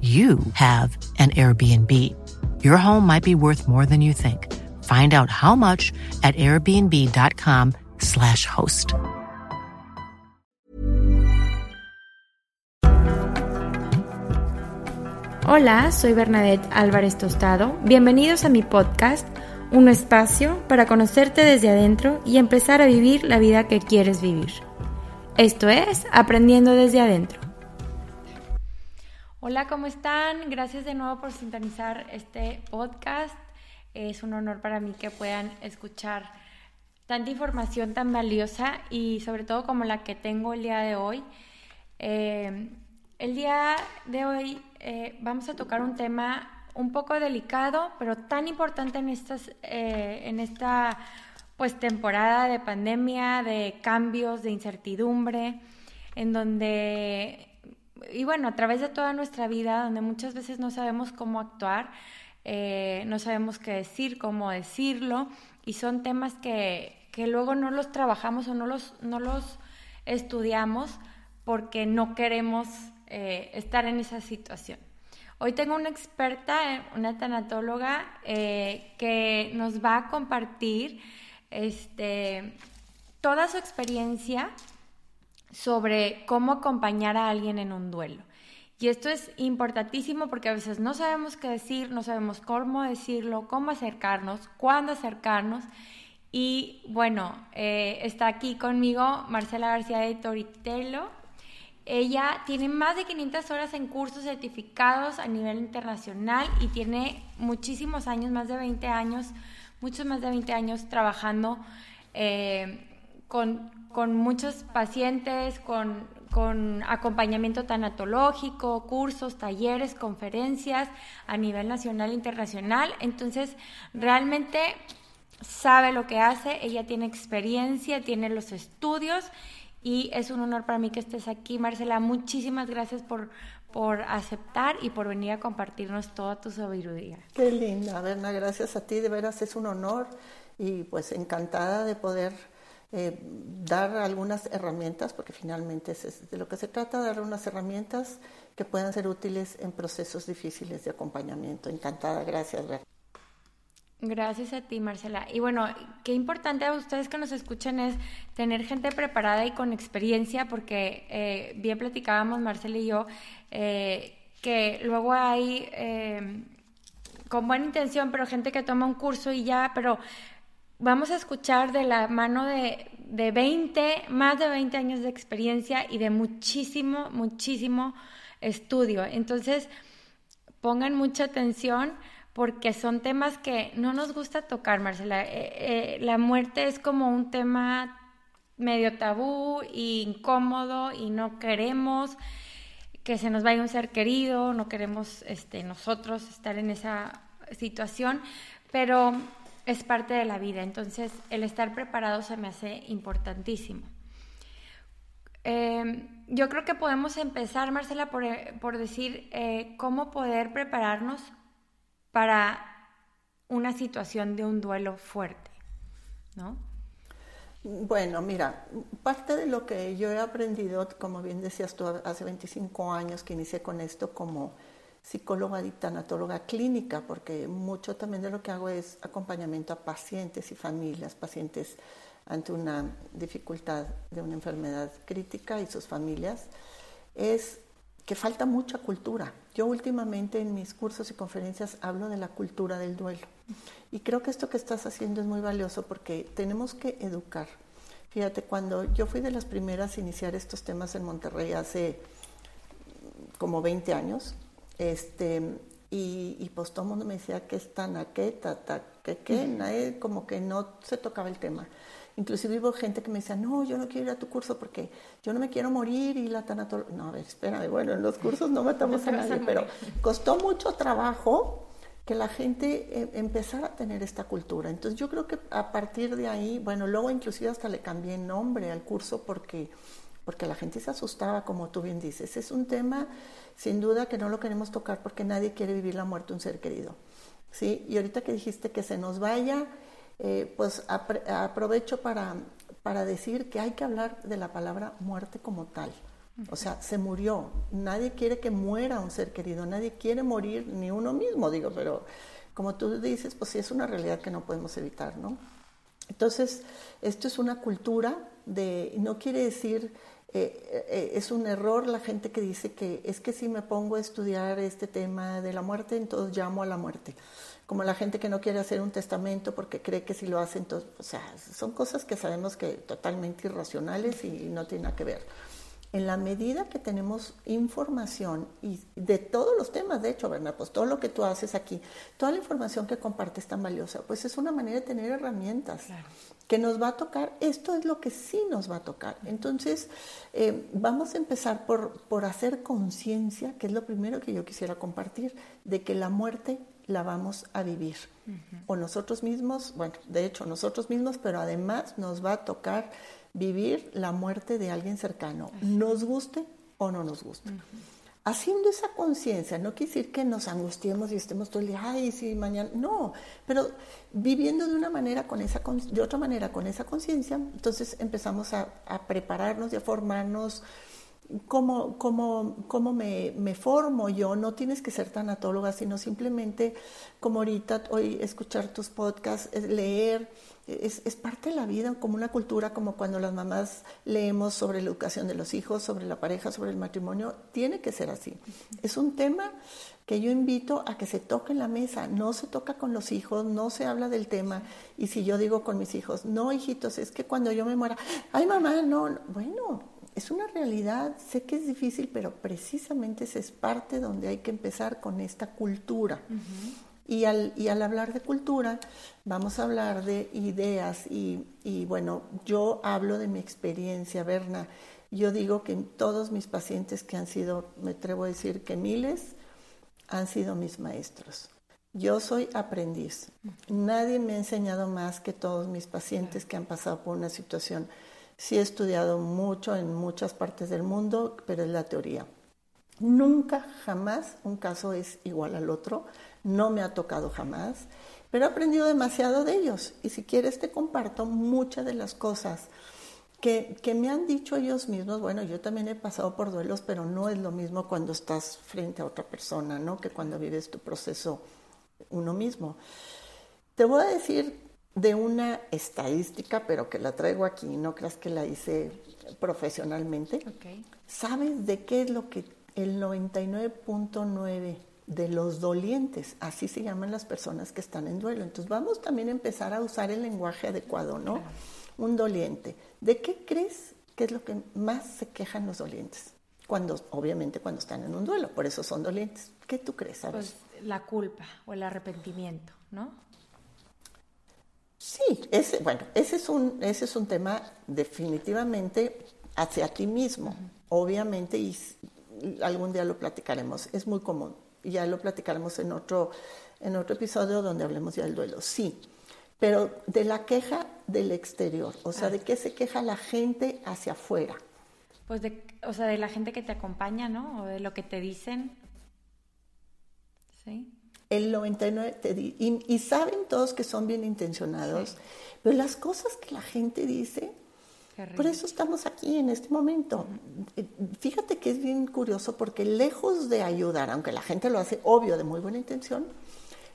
you have an Airbnb. Your home might be worth more than you think. Find out how much at airbnb.com/slash host. Hola, soy Bernadette Álvarez Tostado. Bienvenidos a mi podcast, un espacio para conocerte desde adentro y empezar a vivir la vida que quieres vivir. Esto es Aprendiendo desde adentro. Hola, ¿cómo están? Gracias de nuevo por sintonizar este podcast. Es un honor para mí que puedan escuchar tanta información tan valiosa y sobre todo como la que tengo el día de hoy. Eh, el día de hoy eh, vamos a tocar un tema un poco delicado, pero tan importante en, estas, eh, en esta pues, temporada de pandemia, de cambios, de incertidumbre, en donde y bueno, a través de toda nuestra vida, donde muchas veces no sabemos cómo actuar, eh, no sabemos qué decir, cómo decirlo, y son temas que, luego no los trabajamos o no los, no los estudiamos porque no queremos eh, estar en esa situación. Hoy tengo una experta, eh, una tanatóloga, que nos va a compartir este, toda su experiencia sobre cómo acompañar a alguien en un duelo. Y esto es importantísimo porque a veces no sabemos qué decir, no sabemos cómo decirlo, cómo acercarnos, cuándo acercarnos. Y bueno, eh, está aquí conmigo Marcela García de Toritelo. Ella tiene más de 500 horas en cursos certificados a nivel internacional y tiene muchísimos años, más de 20 años, muchos más de 20 años trabajando eh, con con muchos pacientes, con, acompañamiento tanatológico, cursos, talleres, conferencias a nivel nacional e internacional. Entonces, realmente sabe lo que hace, ella tiene experiencia, tiene los estudios y es un honor para mí que estés aquí, Marcela. Muchísimas gracias por, por aceptar y por venir a compartirnos toda tu sabiduría. Qué linda, Berna, gracias a ti, de veras es un honor y pues encantada de poder eh, dar algunas herramientas, porque finalmente es de lo que se trata, dar unas herramientas que puedan ser útiles en procesos difíciles de acompañamiento. Encantada, gracias. Gracias a ti, Marcela. Y bueno, qué importante a ustedes que nos escuchen es tener gente preparada y con experiencia, porque eh, bien platicábamos Marcela y yo, eh, que luego hay con buena intención, pero gente que toma un curso y ya, pero vamos a escuchar de la mano de, de 20, más de 20 años de experiencia y de muchísimo, muchísimo estudio. Entonces, pongan mucha atención porque son temas que no nos gusta tocar, Marcela. Eh, eh, la muerte es como un tema medio tabú e incómodo y no queremos que se nos vaya un ser querido, no queremos este, nosotros estar en esa situación, pero es parte de la vida, entonces el estar preparado se me hace importantísimo. Em, yo creo que podemos empezar, Marcela, por, por decir eh, cómo poder prepararnos para una situación de un duelo fuerte, ¿no? Bueno, mira, parte de lo que yo he aprendido, como bien decías tú, hace 25 años que inicié con esto como psicóloga y tanatóloga clínica, porque mucho también de lo que hago es acompañamiento a pacientes y familias, pacientes ante una dificultad de una enfermedad crítica y sus familias, es que falta mucha cultura. Yo últimamente en mis cursos y conferencias hablo de la cultura del duelo. Y creo que esto que estás haciendo es muy valioso porque tenemos que educar. Fíjate, cuando yo fui de las primeras a iniciar estos temas en Monterrey hace como 20 años, este, y, y pues todo el mundo me decía que es tan qué, que qué, como que no se tocaba el tema. Inclusive hubo gente que me decía, no, yo no quiero ir a tu curso porque yo no me quiero morir y la tanatología... No, a ver, espérame, bueno, en los cursos no matamos a nadie, pero costó mucho trabajo que la gente eh, empezara a tener esta cultura. Entonces yo creo que a partir de ahí, bueno, luego inclusive hasta le cambié nombre al curso porque, porque la gente se asustaba, como tú bien dices. Es un tema, sin duda, que no lo queremos tocar porque nadie quiere vivir la muerte de un ser querido. ¿sí? Y ahorita que dijiste que se nos vaya eh, pues aprovecho para, para decir que hay que hablar de la palabra muerte como tal. O sea, se murió. Nadie quiere que muera un ser querido, nadie quiere morir, ni uno mismo, digo, pero como tú dices, pues sí es una realidad que no podemos evitar, ¿no? Entonces, esto es una cultura de, no quiere decir, eh, eh, es un error la gente que dice que es que si me pongo a estudiar este tema de la muerte, entonces llamo a la muerte como la gente que no quiere hacer un testamento porque cree que si lo hace, entonces, o sea, son cosas que sabemos que totalmente irracionales y no tienen nada que ver. En la medida que tenemos información y de todos los temas, de hecho, ¿verdad? Pues todo lo que tú haces aquí, toda la información que compartes tan valiosa, pues es una manera de tener herramientas que nos va a tocar. Esto es lo que sí nos va a tocar. Entonces, eh, vamos a empezar por, por hacer conciencia, que es lo primero que yo quisiera compartir, de que la muerte la vamos a vivir. O nosotros mismos, bueno, de hecho nosotros mismos, pero además nos va a tocar vivir la muerte de alguien cercano, nos guste o no nos guste. Haciendo esa conciencia, no quiere decir que nos angustiemos y estemos todo el día, ay, sí, mañana, no, pero viviendo de una manera con esa, de otra manera con esa conciencia, entonces empezamos a, a prepararnos y a formarnos cómo, cómo, cómo me, me, formo yo. No tienes que ser tanatóloga, sino simplemente, como ahorita hoy escuchar tus podcasts, leer, es, es, parte de la vida, como una cultura, como cuando las mamás leemos sobre la educación de los hijos, sobre la pareja, sobre el matrimonio, tiene que ser así. Es un tema que yo invito a que se toque en la mesa, no se toca con los hijos, no se habla del tema. Y si yo digo con mis hijos, no, hijitos, es que cuando yo me muera, ay mamá, no, no. bueno, es una realidad, sé que es difícil, pero precisamente esa es parte donde hay que empezar con esta cultura. Y, al, hablar de cultura, vamos a hablar de ideas y, y bueno, yo hablo de mi experiencia, Berna. Yo digo que todos mis pacientes que han sido, me atrevo a decir que miles, han sido mis maestros. Yo soy aprendiz. Nadie me ha enseñado más que todos mis pacientes que han pasado por una situación Sí he estudiado mucho en muchas partes del mundo, pero es la teoría. Nunca, jamás un caso es igual al otro, no me ha tocado jamás, pero he aprendido demasiado de ellos y si quieres te comparto muchas de las cosas que, que, me han dicho ellos mismos, bueno, yo también he pasado por duelos, pero no es lo mismo cuando estás frente a otra persona, ¿no? Que cuando vives tu proceso uno mismo. Te voy a decir de una estadística, pero que la traigo aquí, no creas que la hice profesionalmente. ¿Sabes de qué es lo que el 99.9 de los dolientes, así se llaman las personas que están en duelo? Entonces vamos también a empezar a usar el lenguaje adecuado, ¿no? Un doliente. ¿De qué crees que es lo que más se quejan los dolientes? cuando, obviamente cuando están en un duelo, por eso son dolientes. ¿Qué tú crees? Pues la culpa o el arrepentimiento, ¿no? Sí, ese, bueno, ese es un, ese es un tema definitivamente hacia ti mismo, obviamente, y algún día lo platicaremos, es muy común, ya lo platicaremos en otro, en otro episodio donde hablemos ya del duelo, sí, pero de la queja del exterior, o sea, de qué se queja la gente hacia afuera. Pues de, o sea, de la gente que te acompaña, ¿no? O de lo que te dicen. Sí. El 99 te y, saben todos que son bien intencionados, pero las cosas que la gente dice, por eso estamos aquí en este momento. Que es bien curioso porque lejos de ayudar, aunque la gente lo hace obvio de muy buena intención,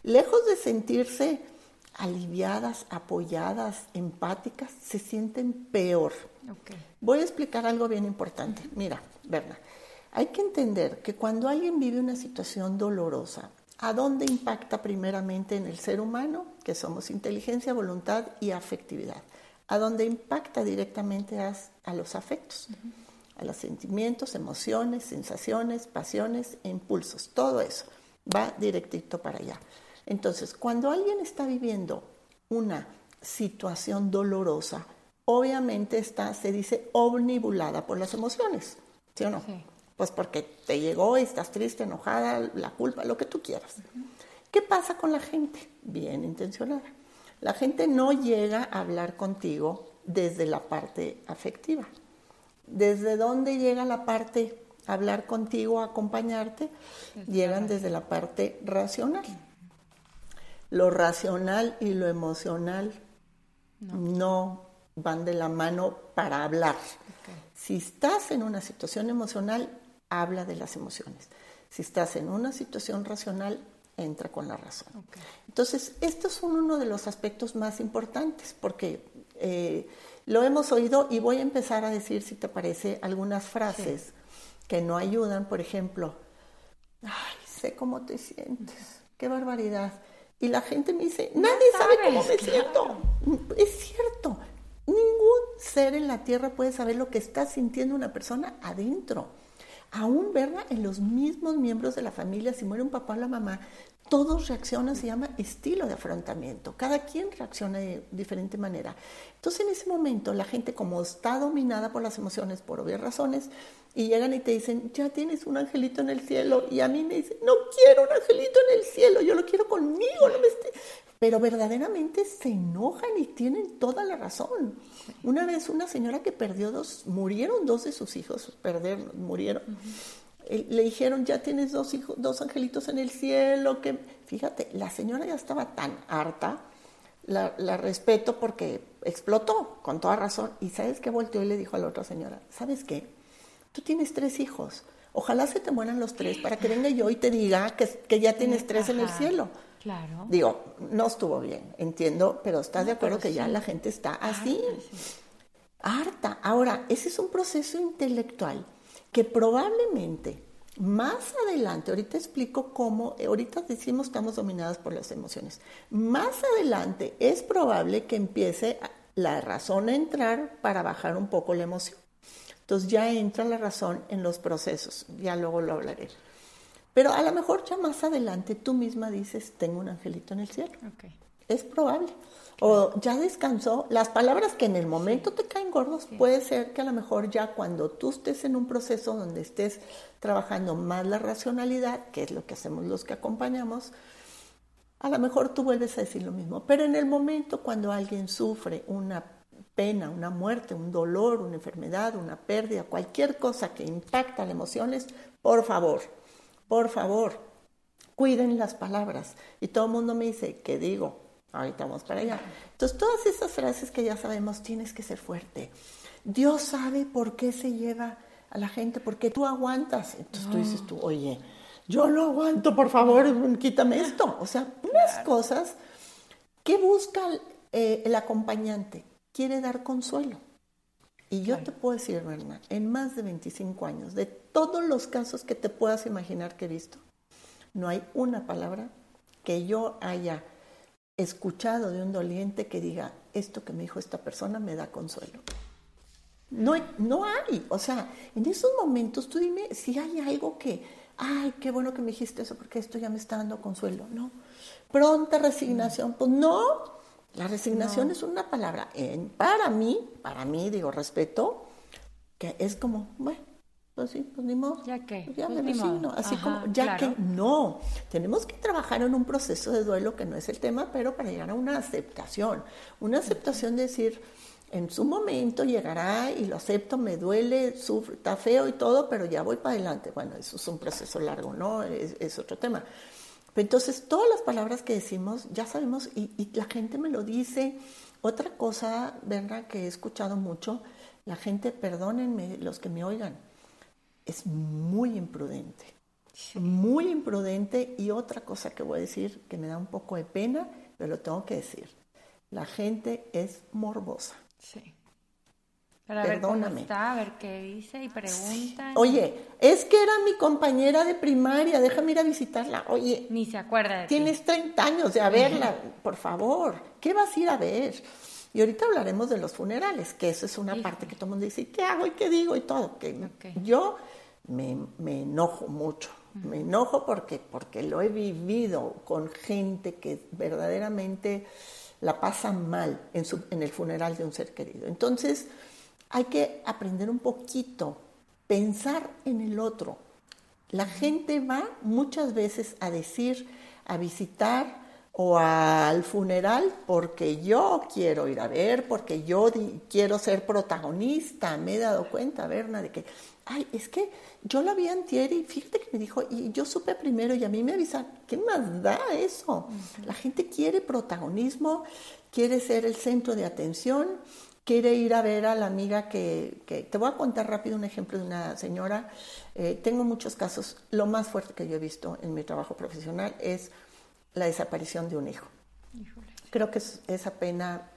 lejos de sentirse aliviadas, apoyadas, empáticas, se sienten peor. Voy a explicar algo bien importante. Mira, Berna, hay que entender que cuando alguien vive una situación dolorosa, ¿a dónde impacta primeramente en el ser humano? Que somos inteligencia, voluntad y afectividad. ¿A dónde impacta directamente a, los afectos? A los sentimientos, emociones, sensaciones, pasiones e impulsos. Todo eso va directito para allá. Entonces, cuando alguien está viviendo una situación dolorosa, obviamente está, se dice, omnibulada por las emociones, ¿sí o no? Pues porque te llegó y estás triste, enojada, la culpa, lo que tú quieras. ¿Qué pasa con la gente? Bien intencionada. La gente no llega a hablar contigo desde la parte afectiva. ¿Desde dónde llega la parte hablar contigo, acompañarte? Llegan desde la parte racional. Lo racional y lo emocional no, van de la mano para hablar. Si estás en una situación emocional, habla de las emociones. Si estás en una situación racional, entra con la razón. Entonces, estos son uno de los aspectos más importantes porque eh, lo hemos oído y voy a empezar a decir, si te parece, algunas frases que no ayudan. Por ejemplo, ay, sé cómo te sientes, qué barbaridad. Y la gente me dice, nadie sabe cómo me siento. Es cierto, ningún ser en la tierra puede saber lo que está sintiendo una persona adentro. Aún, ¿verdad? En los mismos miembros de la familia, si muere un papá o la mamá, todos reaccionan, se llama estilo de afrontamiento. Cada quien reacciona de diferente manera. Entonces, en ese momento, la gente, como está dominada por las emociones, por obvias razones, y llegan y te dicen, ya tienes un angelito en el cielo, y a mí me dicen, no quiero un angelito en el cielo, yo lo quiero conmigo, no me esté... Pero verdaderamente se enojan y tienen toda la razón. Una vez una señora que perdió dos, murieron dos de sus hijos, perder, murieron le dijeron, ya tienes dos, hijos, dos angelitos en el cielo, que fíjate, la señora ya estaba tan harta, la, respeto porque explotó con toda razón. Y sabes qué volteó y le dijo a la otra señora, ¿sabes qué? Tú tienes tres hijos, ojalá se te mueran los tres para que venga yo y te diga que, ya tienes tres en el cielo. Claro. Digo, no estuvo bien, entiendo, pero estás de acuerdo que ya la gente está así, harta. Ahora, ese es un proceso intelectual que probablemente más adelante, ahorita explico cómo, ahorita decimos estamos dominadas por las emociones, más adelante es probable que empiece la razón a entrar para bajar un poco la emoción. Entonces ya entra la razón en los procesos, ya luego lo hablaré. Pero a lo mejor ya más adelante tú misma dices, tengo un angelito en el cielo. Es probable o ya descansó. Las palabras que en el momento te caen gordos, puede ser que a lo mejor ya cuando tú estés en un proceso donde estés trabajando más la racionalidad, que es lo que hacemos los que acompañamos, a lo mejor tú vuelves a decir lo mismo. Pero en el momento cuando alguien sufre una pena, una muerte, un dolor, una enfermedad, una pérdida, cualquier cosa que impacta las emociones, por favor, por favor, cuiden las palabras. Y todo el mundo me dice, ¿qué digo? Ahorita vamos para allá. Entonces, todas esas frases que ya sabemos, tienes que ser fuerte. Dios sabe por qué se lleva a la gente, porque tú aguantas. Entonces tú dices tú, oye, yo lo aguanto, por favor, quítame esto. O sea, unas cosas que busca eh, el acompañante. Quiere dar consuelo. Y yo te puedo decir, Berna, en más de 25 años, de todos los casos que te puedas imaginar que he visto, no hay una palabra que yo haya escuchado de un doliente que diga, esto que me dijo esta persona me da consuelo. No, no hay. O sea, en esos momentos tú dime si hay algo que, ay, qué bueno que me dijiste eso porque esto ya me está dando consuelo. No. Pronta resignación. Pues no. La resignación es una palabra, en, para mí, para mí, digo, respeto, que es como, bueno, pues sí, pues ni modo. ¿Ya qué? Pues ya Pues me resigno. Así Ajá, como, ya claro. que no. Tenemos que trabajar en un proceso de duelo que no es el tema, pero para llegar a una aceptación. Una aceptación de decir, en su momento llegará y lo acepto, me duele, sufre, está feo y todo, pero ya voy para adelante. Bueno, eso es un proceso largo, ¿no? Es, es otro tema. Pero entonces, todas las palabras que decimos, ya sabemos, y, y la gente me lo dice. Otra cosa, verdad, que he escuchado mucho, la gente, perdónenme los que me oigan, es muy imprudente. Muy imprudente. Y otra cosa que voy a decir que me da un poco de pena, pero lo tengo que decir. La gente es morbosa. Sí. Para ver cómo Perdóname. está, a ver qué dice y preguntan. Oye, es que era mi compañera de primaria, déjame ir a visitarla. Oye, Ni se acuerda de ti. tienes 30 años de verla, por favor, ¿qué vas a ir a ver? Y ahorita hablaremos de los funerales, que eso es una Híjole. parte que todo el mundo dice, ¿qué hago y qué digo y todo? Que yo me, me enojo mucho, me enojo porque, porque lo he vivido con gente que verdaderamente la pasa mal en, su, en el funeral de un ser querido. Entonces, hay que aprender un poquito, pensar en el otro. La gente va muchas veces a decir, a visitar o al funeral porque yo quiero ir a ver, porque yo quiero ser protagonista. Me he dado cuenta, Berna, de que, ay, es que yo la vi antier y fíjate que me dijo, y yo supe primero y a mí me avisaron. ¿Qué más da eso? La gente quiere protagonismo, quiere ser el centro de atención, quiere ir a ver a la amiga que, que- te voy a contar rápido un ejemplo de una señora. Eh, tengo muchos casos. Lo más fuerte que yo he visto en mi trabajo profesional es la desaparición de un hijo. Creo que es- esa pena,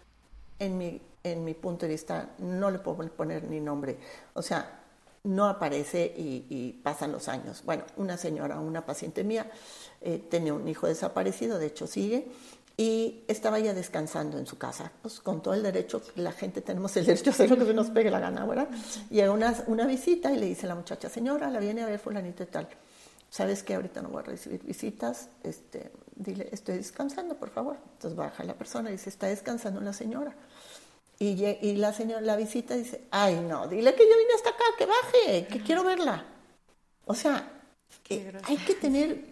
en mi, en mi punto de vista, no le puedo poner ni nombre. O sea, no aparece y, y pasan los años. Bueno, una señora, una paciente mía, eh, tenía un hijo desaparecido, de hecho sigue, y estaba ya descansando en su casa, pues con todo el derecho, la gente tenemos el derecho a hacer lo que nos pegue la gana, ¿verdad? Llega una, una visita y le dice la muchacha, señora, la viene a ver fulanito y tal. ¿Sabes que ahorita no voy a recibir visitas? Este, dile, estoy descansando, por favor. Entonces baja la persona y dice, está descansando la señora. Y, y la señora, la visita dice, ay no, dile que yo vine hasta acá, que baje, que quiero verla. O sea, que hay que tener,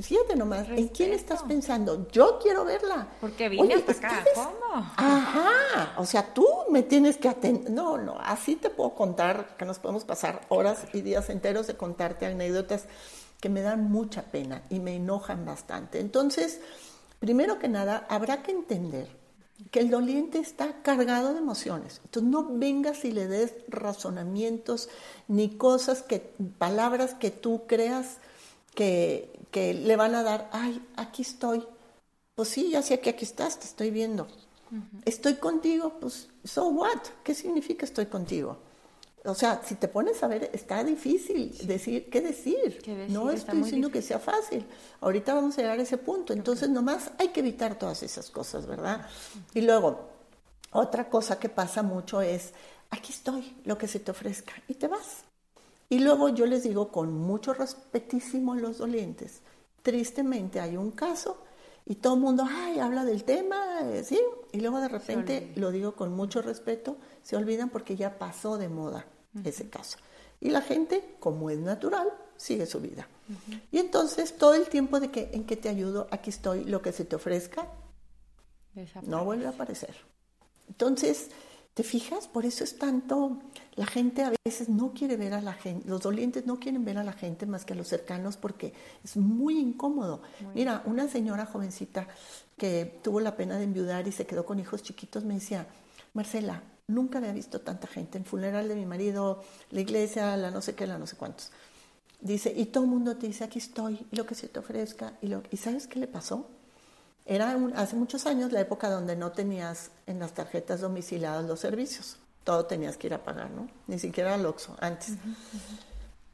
fíjate nomás, ¿en quién estás pensando? Yo quiero verla. Porque vine hasta está acá, ¿cómo? Ajá, o sea, tú me tienes que atender. No, no, así te puedo contar, que nos podemos pasar horas y días enteros de contarte anécdotas que me dan mucha pena y me enojan bastante. Entonces, primero que nada, habrá que entender que el doliente está cargado de emociones. Entonces, no vengas y le des razonamientos ni cosas que, palabras que tú creas que, que le van a dar, ay, aquí estoy. Pues sí, ya sé que aquí estás, te estoy viendo. Estoy contigo, pues, so what? ¿Qué significa estoy contigo? O sea, si te pones a ver, está difícil decir, ¿qué decir? ¿Qué decir? No Está estoy diciendo que sea fácil. Ahorita vamos a llegar a ese punto. Entonces, nomás hay que evitar todas esas cosas, ¿verdad? Y luego, otra cosa que pasa mucho es, aquí estoy, lo que se te ofrezca, y te vas. Y luego yo les digo con mucho respetísimo a los dolientes, tristemente hay un caso y todo el mundo, ay, habla del tema, eh, ¿sí? Y luego de repente, lo digo con mucho respeto, se olvidan porque ya pasó de moda ese caso. Y la gente, como es natural, sigue su vida. Y entonces todo el tiempo de que en que te ayudo, aquí estoy, lo que se te ofrezca, no vuelve a aparecer. Entonces, ¿te fijas? Por eso es tanto, la gente a veces no quiere ver a la gente, los dolientes no quieren ver a la gente más que a los cercanos porque es muy incómodo. Mira, una señora jovencita que tuvo la pena de enviudar y se quedó con hijos chiquitos me decía, Marcela, nunca había visto tanta gente en funeral de mi marido, la iglesia, la no sé qué, la no sé cuántos. Dice, y todo el mundo te dice, aquí estoy, y lo que se te ofrezca. ¿Y, lo, ¿y sabes qué le pasó? Era un- hace muchos años la época donde no tenías en las tarjetas domiciliados los servicios. Todo tenías que ir a pagar, ¿no? Ni siquiera al Oxxo, antes.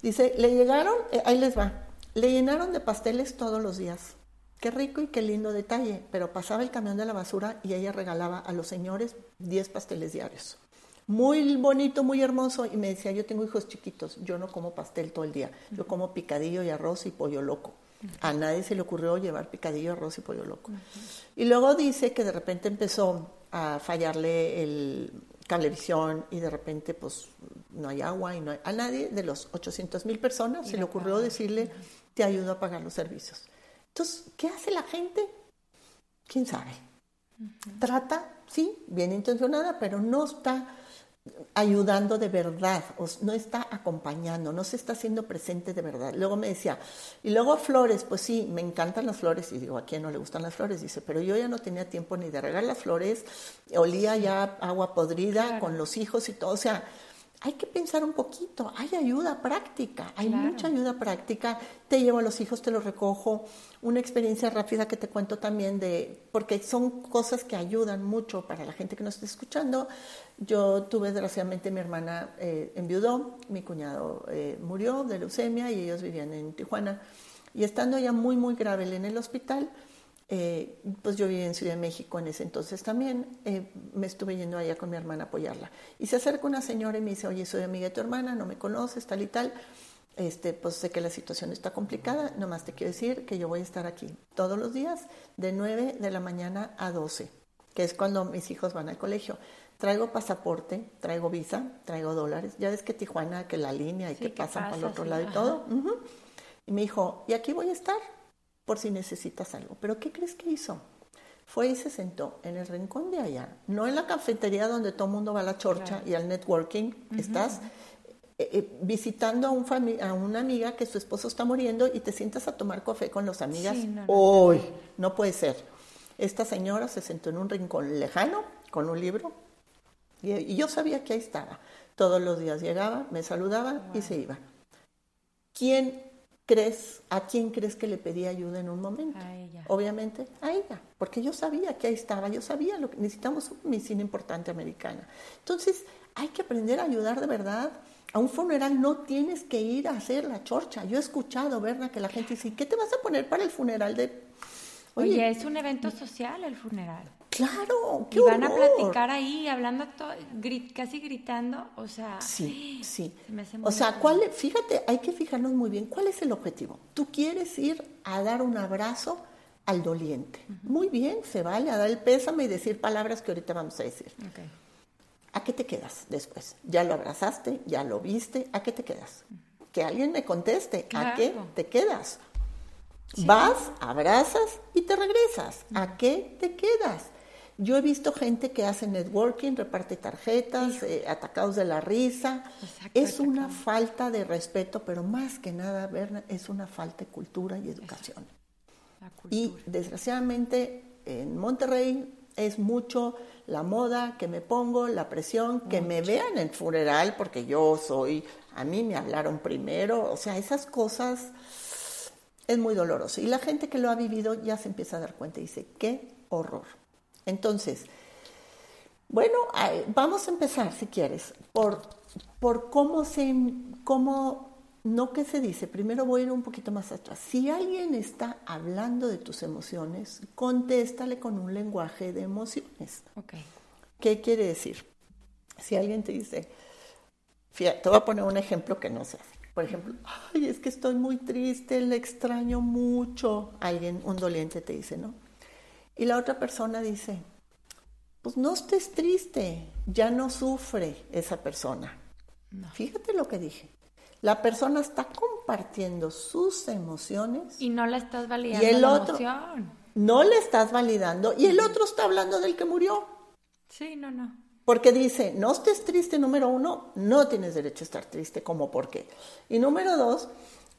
Dice, le llegaron, eh, ahí les va, le llenaron de pasteles todos los días. Qué rico y qué lindo detalle, pero pasaba el camión de la basura y ella regalaba a los señores 10 pasteles diarios. muy bonito, muy hermoso. Y me decía, yo tengo hijos chiquitos, yo no como pastel todo el día, yo como picadillo y arroz y pollo loco. A nadie se le ocurrió llevar picadillo, arroz y pollo loco. Y luego dice que de repente empezó a fallarle el cablevisión y de repente pues no hay agua y no hay... A nadie de los 800 mil personas se le ocurrió decirle, te ayudo a pagar los servicios. Entonces, ¿qué hace la gente? ¿Quién sabe? Trata, sí, bien intencionada, pero no está ayudando de verdad, no está acompañando, no se está haciendo presente de verdad. Luego me decía, y luego flores, pues sí, me encantan las flores, y digo, ¿a quién no le gustan las flores? Dice, pero yo ya no tenía tiempo ni de regar las flores, olía ya agua podrida con los hijos y todo, o sea, hay que pensar un poquito, hay ayuda práctica, hay mucha ayuda práctica, te llevo a los hijos, te los recojo, una experiencia rápida que te cuento también de, porque son cosas que ayudan mucho para la gente que nos está escuchando. Yo tuve desgraciadamente mi hermana eh, enviudó, mi cuñado eh, murió de leucemia y ellos vivían en Tijuana. Y estando ya muy, muy grave en el hospital, eh, pues yo vivía en Ciudad de México en ese entonces también, eh, me estuve yendo allá con mi hermana a apoyarla. Y se acerca una señora y me dice, oye, soy amiga de tu hermana, no me conoces, tal y tal. Este, pues sé que la situación está complicada, nomás te quiero decir que yo voy a estar aquí todos los días de 9 de la mañana a 12, que es cuando mis hijos van al colegio. Traigo pasaporte, traigo visa, traigo dólares. Ya ves que Tijuana, que la línea y que, pasan por el otro lado y todo. Y me dijo, y aquí voy a estar por si necesitas algo. Pero ¿qué crees que hizo? Fue y se sentó en el rincón de allá, no en la cafetería donde todo el mundo va a la chorcha y al networking. Estás eh, eh, visitando a, un a una amiga que su esposo está muriendo y te sientas a tomar café con las amigas. Hoy, no, puede ser. Esta señora se sentó en un rincón lejano con un libro y, yo sabía que ahí estaba. Todos los días llegaba, me saludaba y se iba. ¿Quién crees, a quién crees que le pedí ayuda en un momento? A ella. Obviamente a ella, porque yo sabía que ahí estaba, yo sabía lo que necesitamos una medicina importante americana. Entonces, hay que aprender a ayudar de verdad. A un funeral no tienes que ir a hacer la chorcha. Yo he escuchado, ¿verdad? Que la gente dice, ¿qué te vas a poner para el funeral de Oye, es un evento social el funeral. Claro, qué Y van a platicar ahí, hablando, casi gritando, o sea... Sí, sí. o sea, ¿cuál, fíjate, hay que fijarnos muy bien, ¿cuál es el objetivo? Tú quieres ir a dar un abrazo al doliente. Muy bien, se vale a dar el pésame y decir palabras que ahorita vamos a decir. ¿A qué te quedas después? ¿Ya lo abrazaste? ¿Ya lo viste? ¿A qué te quedas? Que alguien me conteste, ¿a qué te quedas? Vas, abrazas y te regresas. ¿A qué te quedas? Yo he visto gente que hace networking, reparte tarjetas, eh, atacados de la risa. es una falta de respeto, pero más que nada, Berna, es una falta de cultura y educación. Y desgraciadamente en Monterrey es mucho la moda que me pongo, la presión, que me vean en funeral porque yo soy, a mí me hablaron primero, o sea, esas cosas es muy doloroso. Y la gente que lo ha vivido ya se empieza a dar cuenta y dice, qué horror. Entonces, bueno, vamos a empezar, si quieres, por, por cómo se, cómo, no qué se dice, primero voy a ir un poquito más atrás. Si alguien está hablando de tus emociones, contéstale con un lenguaje de emociones. Okay. ¿Qué quiere decir? Si alguien te dice, fíjate, te voy a poner un ejemplo que no hace. Por ejemplo, ay, es que estoy muy triste, le extraño mucho. Alguien, un doliente te dice, ¿no? Y la otra persona dice, pues no estés triste, ya no sufre esa persona. Fíjate lo que dije. La persona está compartiendo sus emociones. Y no la estás validando. Y el otro, no le estás validando. Y el otro está hablando del que murió. Sí, no, no. Porque dice, no estés triste, número uno, no tienes derecho a estar triste, como por qué. Y número dos,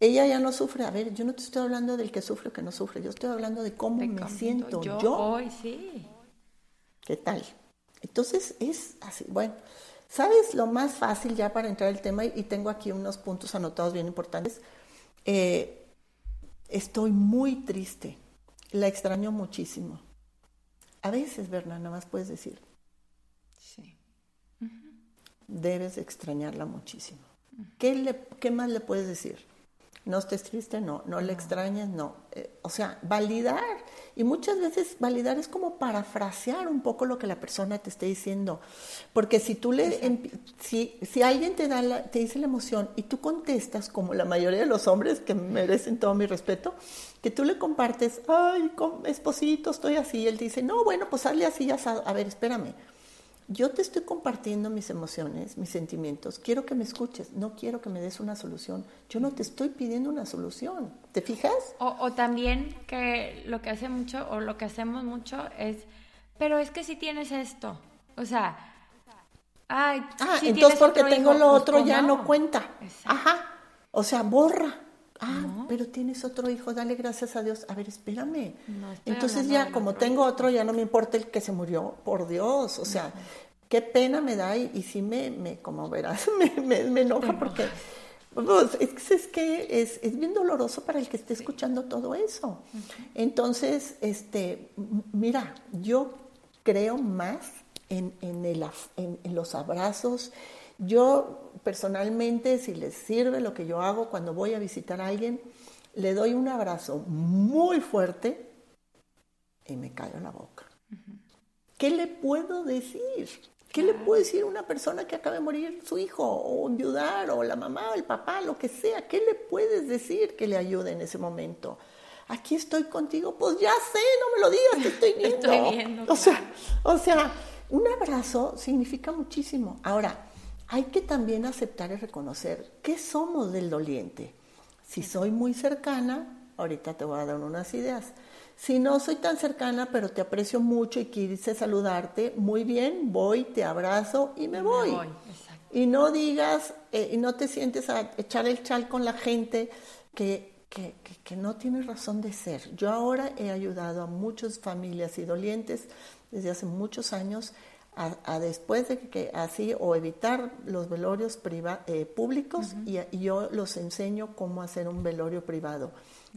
ella ya no sufre. A ver, yo no te estoy hablando del que sufre o que no sufre, yo estoy hablando de cómo me siento yo, yo. Hoy, sí. ¿Qué tal? Entonces es así. Bueno, ¿sabes lo más fácil ya para entrar al tema? Y tengo aquí unos puntos anotados bien importantes. Eh, estoy muy triste, la extraño muchísimo. A veces, Berna, nada más puedes decir, debes extrañarla muchísimo. ¿Qué, le, ¿Qué más le puedes decir? No estés triste, no, no le extrañes, no. Eh, o sea, validar. Y muchas veces validar es como parafrasear un poco lo que la persona te esté diciendo. Porque si tú le, si, si alguien te, da la, te dice la emoción y tú contestas, como la mayoría de los hombres que merecen todo mi respeto, que tú le compartes, ay, esposito, estoy así, y él dice, no, bueno, pues hazle así, ya A ver, espérame yo te estoy compartiendo mis emociones, mis sentimientos, quiero que me escuches, no quiero que me des una solución, yo no te estoy pidiendo una solución, ¿te fijas? O, también que lo que hace mucho o lo que hacemos mucho es, pero es que si tienes esto, o sea, ay, ah, entonces porque tengo lo pues, otro ya no, cuenta, ajá, o sea, borra. Ah, pero tienes otro hijo, dale gracias a Dios. A ver, espérame. Entonces ya, como tengo otro, ya no me importa el que se murió, por Dios. O sea, qué pena me da y, y sí me, me, como verás, me, me, enoja porque pues, es, que es, es, bien doloroso para el que esté escuchando todo eso. Entonces, este, mira, yo creo más en, en, el, en, en los abrazos. Yo personalmente, si les sirve lo que yo hago cuando voy a visitar a alguien, le doy un abrazo muy fuerte y me callo la boca. ¿Qué le puedo decir? ¿Qué le puedo decir a una persona que acaba de morir su hijo o enviudar o la mamá o el papá, lo que sea? ¿Qué le puedes decir que le ayude en ese momento? Aquí estoy contigo, pues ya sé, no me lo digas, te estoy viendo. estoy viendo o, sea, o sea, un abrazo significa muchísimo. Ahora, hay que también aceptar y reconocer qué somos del doliente. Si soy muy cercana, ahorita te voy a dar unas ideas. Si no soy tan cercana, pero te aprecio mucho y quise saludarte, muy bien, voy, te abrazo y me voy. y no digas, eh, y no te sientes a echar el chal con la gente que, que, que, no tiene razón de ser. Yo ahora he ayudado a muchas familias y dolientes desde hace muchos años a, después de que así o evitar los velorios eh, públicos y, y, yo los enseño cómo hacer un velorio privado.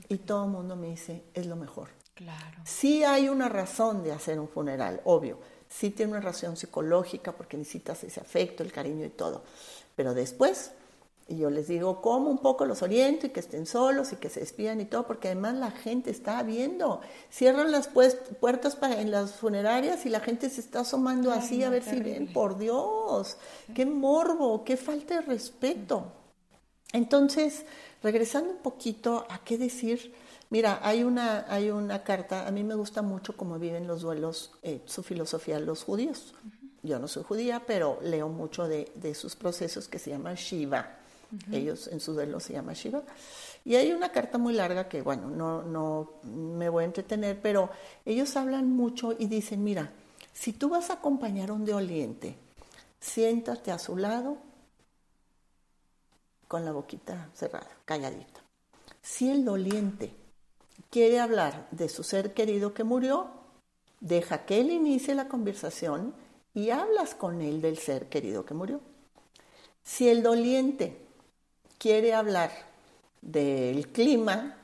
Y todo el mundo me dice, es lo mejor. Claro. Sí hay una razón de hacer un funeral, obvio. Sí tiene una razón psicológica porque necesitas ese afecto, el cariño y todo. Pero después y yo les digo, como un poco los oriento y que estén solos y que se despidan y todo, porque además la gente está viendo. Cierran las puertas para, en las funerarias y la gente se está asomando así a ver si ven. Por Dios, qué morbo, qué falta de respeto. Entonces, regresando un poquito a qué decir, mira, hay una, hay una carta, a mí me gusta mucho cómo viven los duelos, eh, su filosofía los judíos. Yo no soy judía, pero leo mucho de, de sus procesos que se llama Shiva ellos en su duelo se llama Shiva. Y hay una carta muy larga que, bueno, no, no me voy a entretener, pero ellos hablan mucho y dicen, mira, si tú vas a acompañar a un doliente, siéntate a su lado con la boquita cerrada, calladita. Si el doliente quiere hablar de su ser querido que murió, deja que él inicie la conversación y hablas con él del ser querido que murió. Si el doliente quiere hablar del clima,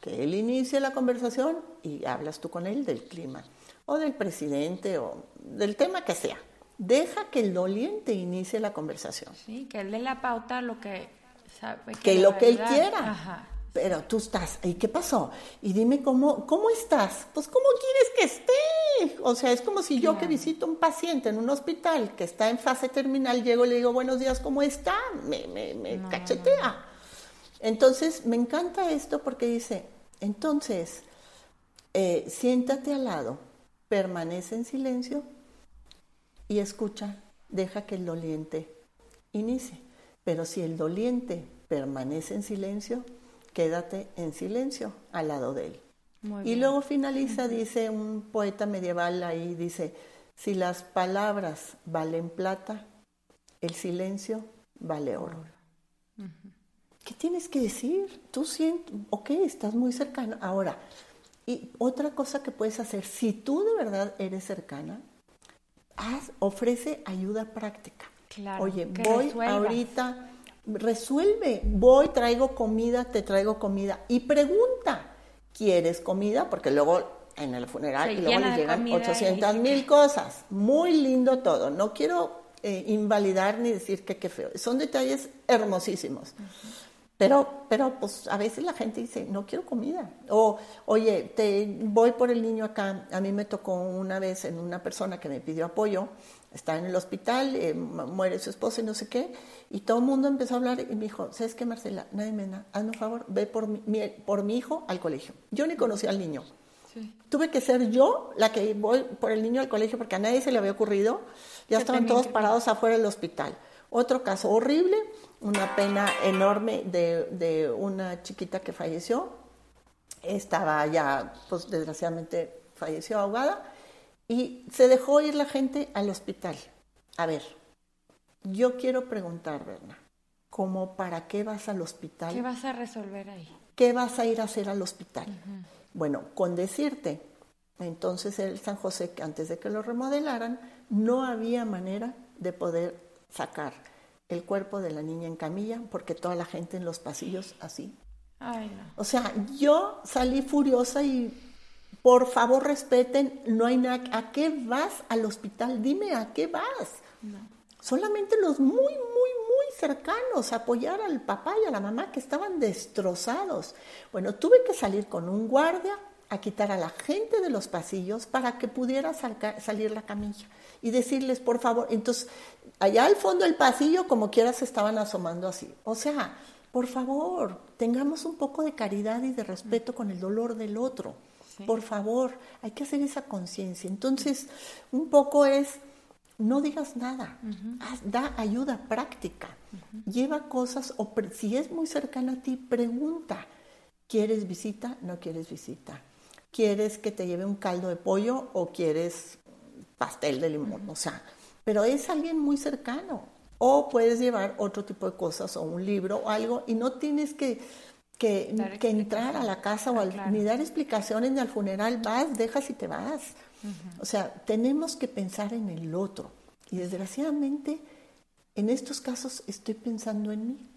que él inicie la conversación y hablas tú con él del clima, o del presidente, o del tema que sea. Deja que el doliente inicie la conversación. Sí, que él dé la pauta lo que sabe. Que, lo que él quiera. Pero tú estás, ¿y qué pasó? Y dime cómo, cómo estás. Pues cómo quieres que esté. O sea, es como si yo que visito a un paciente en un hospital que está en fase terminal, llego y le digo, buenos días, ¿cómo está? Me, me, me cachetea. Entonces, me encanta esto porque dice, entonces, eh, siéntate al lado, permanece en silencio y escucha, deja que el doliente inicie. Pero si el doliente permanece en silencio, quédate en silencio al lado de él. Y luego finaliza, dice un poeta medieval ahí, dice, si las palabras valen plata, el silencio vale oro. ¿Qué tienes que decir? Tú sientes, ok, estás muy cercano. Ahora, y otra cosa que puedes hacer, si tú de verdad eres cercana, haz, ofrece ayuda práctica. Claro, Oye, voy ahorita resuelve, voy, traigo comida, te traigo comida y pregunta, ¿quieres comida? Porque luego en el funeral y luego le llegan 800 mil cosas. Muy lindo todo. No quiero eh, invalidar ni decir que qué feo. Son detalles hermosísimos. Pero, pero pues a veces la gente dice, no quiero comida. O, oye, te voy por el niño acá. A mí me tocó una vez en una persona que me pidió apoyo, está en el hospital, eh, muere su esposa y no sé qué, y todo el mundo empezó a hablar y me dijo, ¿sabes qué, Marcela? Nadie me da, hazme un favor, ve por mi, por mi hijo al colegio. Yo ni conocía al niño. Tuve que ser yo la que voy por el niño al colegio porque a nadie se le había ocurrido. Ya estaban todos parados afuera del hospital. Otro caso horrible, una pena enorme de, de una chiquita que falleció. Estaba ya, pues desgraciadamente falleció ahogada y se dejó ir la gente al hospital. A ver, yo quiero preguntar, Berna, ¿cómo para qué vas al hospital? ¿Qué vas a resolver ahí? ¿Qué vas a ir a hacer al hospital? Bueno, con decirte, entonces el San José, antes de que lo remodelaran, no había manera de poder sacar el cuerpo de la niña en camilla porque toda la gente en los pasillos así. Ay, no. O sea, yo salí furiosa y por favor respeten, no hay nada. ¿A qué vas al hospital? Dime, ¿a qué vas? Solamente los muy, muy, muy cercanos, apoyar al papá y a la mamá que estaban destrozados. Bueno, tuve que salir con un guardia a quitar a la gente de los pasillos para que pudiera salir la camilla y decirles, por favor, entonces, allá al fondo del pasillo, como quiera, se estaban asomando así. O sea, por favor, tengamos un poco de caridad y de respeto con el dolor del otro. Por favor, hay que hacer esa conciencia. Entonces, un poco es, no digas nada, da ayuda práctica, lleva cosas, o si es muy cercana a ti, pregunta, ¿quieres visita? ¿No quieres visita? ¿Quieres que te lleve un caldo de pollo o quieres pastel de limón? O sea, pero es alguien muy cercano. O puedes llevar otro tipo de cosas o un libro o algo y no tienes que que, entrar a la casa o al, ni dar explicaciones ni al funeral, vas, dejas y te vas. O sea, tenemos que pensar en el otro. Y desgraciadamente, en estos casos estoy pensando en mí.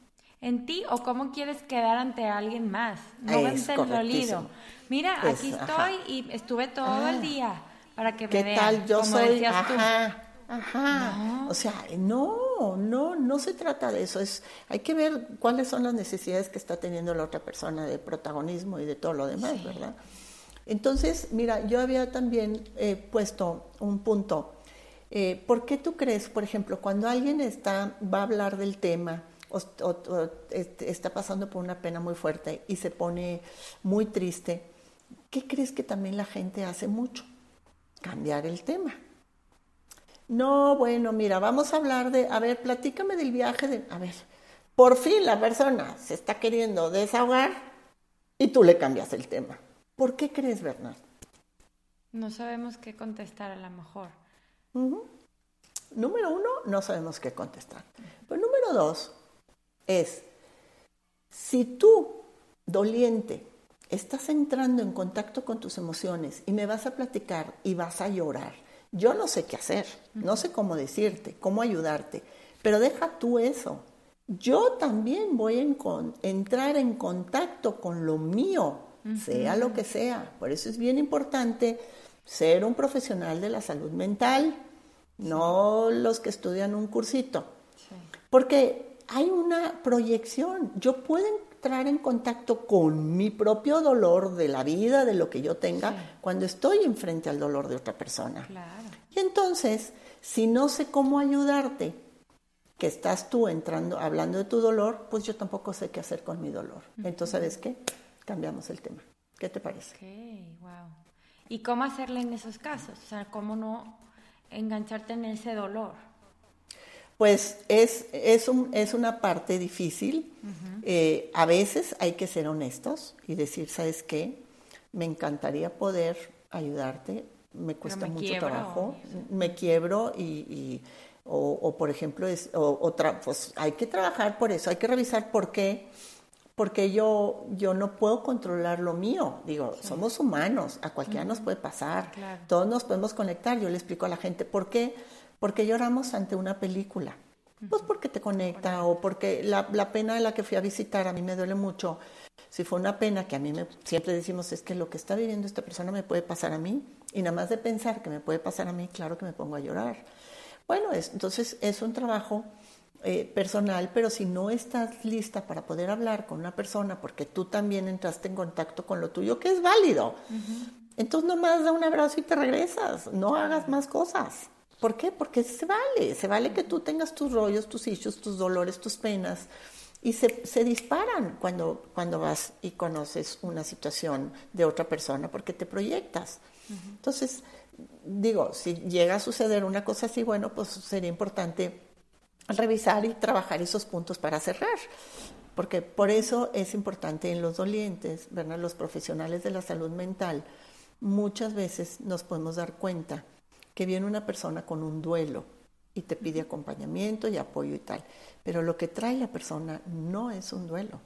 En ti o cómo quieres quedar ante alguien más. No ante el dolido. Mira, pues, aquí estoy y estuve todo el ah. día para que me ¿Qué tal? Yo soy, ajá, Ajá. O sea, no, no, no se trata de eso. Es, hay que ver cuáles son las necesidades que está teniendo la otra persona de protagonismo y de todo lo demás, ¿verdad? Entonces, mira, yo había también eh, puesto un punto. Eh, ¿Por qué tú crees, por ejemplo, cuando alguien está, va a hablar del tema o, este, está pasando por una pena muy fuerte y se pone muy triste, ¿qué crees que también la gente hace mucho? Cambiar el tema. No, bueno, mira, vamos a hablar de, a ver, platícame del viaje de, a ver, por fin la persona se está queriendo desahogar y tú le cambias el tema. ¿Por qué crees, Bernard? No sabemos qué contestar a lo mejor. Número uno, no sabemos qué contestar. Pero número dos es, si tú, doliente, estás entrando en contacto con tus emociones y me vas a platicar y vas a llorar yo no sé qué hacer, no sé cómo decirte, cómo ayudarte, pero deja tú eso. Yo también voy a entrar en contacto con lo mío, sea lo que sea. Por eso es bien importante ser un profesional de la salud mental, no los que estudian un cursito. Porque hay una proyección. Yo puedo entrar en contacto con mi propio dolor de la vida, de lo que yo tenga, cuando estoy enfrente al dolor de otra persona. Y entonces, si no sé cómo ayudarte, que estás tú entrando, hablando de tu dolor, pues yo tampoco sé qué hacer con mi dolor. Entonces, ¿sabes qué? Cambiamos el tema. ¿Qué te parece? Wow. ¿Y cómo hacerle en esos casos? O sea, ¿cómo no engancharte en ese dolor? Pues es, es, un, es una parte difícil. Eh, a veces hay que ser honestos y decir, ¿sabes qué? Me encantaría poder ayudarte, me cuesta mucho trabajo, me quiebro y, o, por ejemplo, es, pues hay que trabajar por eso, hay que revisar por qué, porque yo, yo no puedo controlar lo mío, digo, somos humanos, a cualquiera nos puede pasar, todos nos podemos conectar, yo le explico a la gente por qué, porque lloramos ante una película. Pues porque te conecta o porque la, la pena de la que fui a visitar a mí me duele mucho. Si fue una pena que a mí me, siempre decimos es que lo que está viviendo esta persona me puede pasar a mí y nada más de pensar que me puede pasar a mí, claro que me pongo a llorar. Bueno, es, entonces es un trabajo eh, personal, pero si no estás lista para poder hablar con una persona porque tú también entraste en contacto con lo tuyo, que es válido, entonces nomás da un abrazo y te regresas, no hagas más cosas. ¿Por qué? Porque se vale, se vale que tú tengas tus rollos, tus issues, tus dolores, tus penas, y se, se, disparan cuando, cuando vas y conoces una situación de otra persona porque te proyectas. Entonces, digo, si llega a suceder una cosa así, bueno, pues sería importante revisar y trabajar esos puntos para cerrar. Porque por eso es importante en los dolientes, ¿verdad? los profesionales de la salud mental, muchas veces nos podemos dar cuenta que viene una persona con un duelo y te pide acompañamiento y apoyo y tal. Pero lo que trae la persona no es un duelo.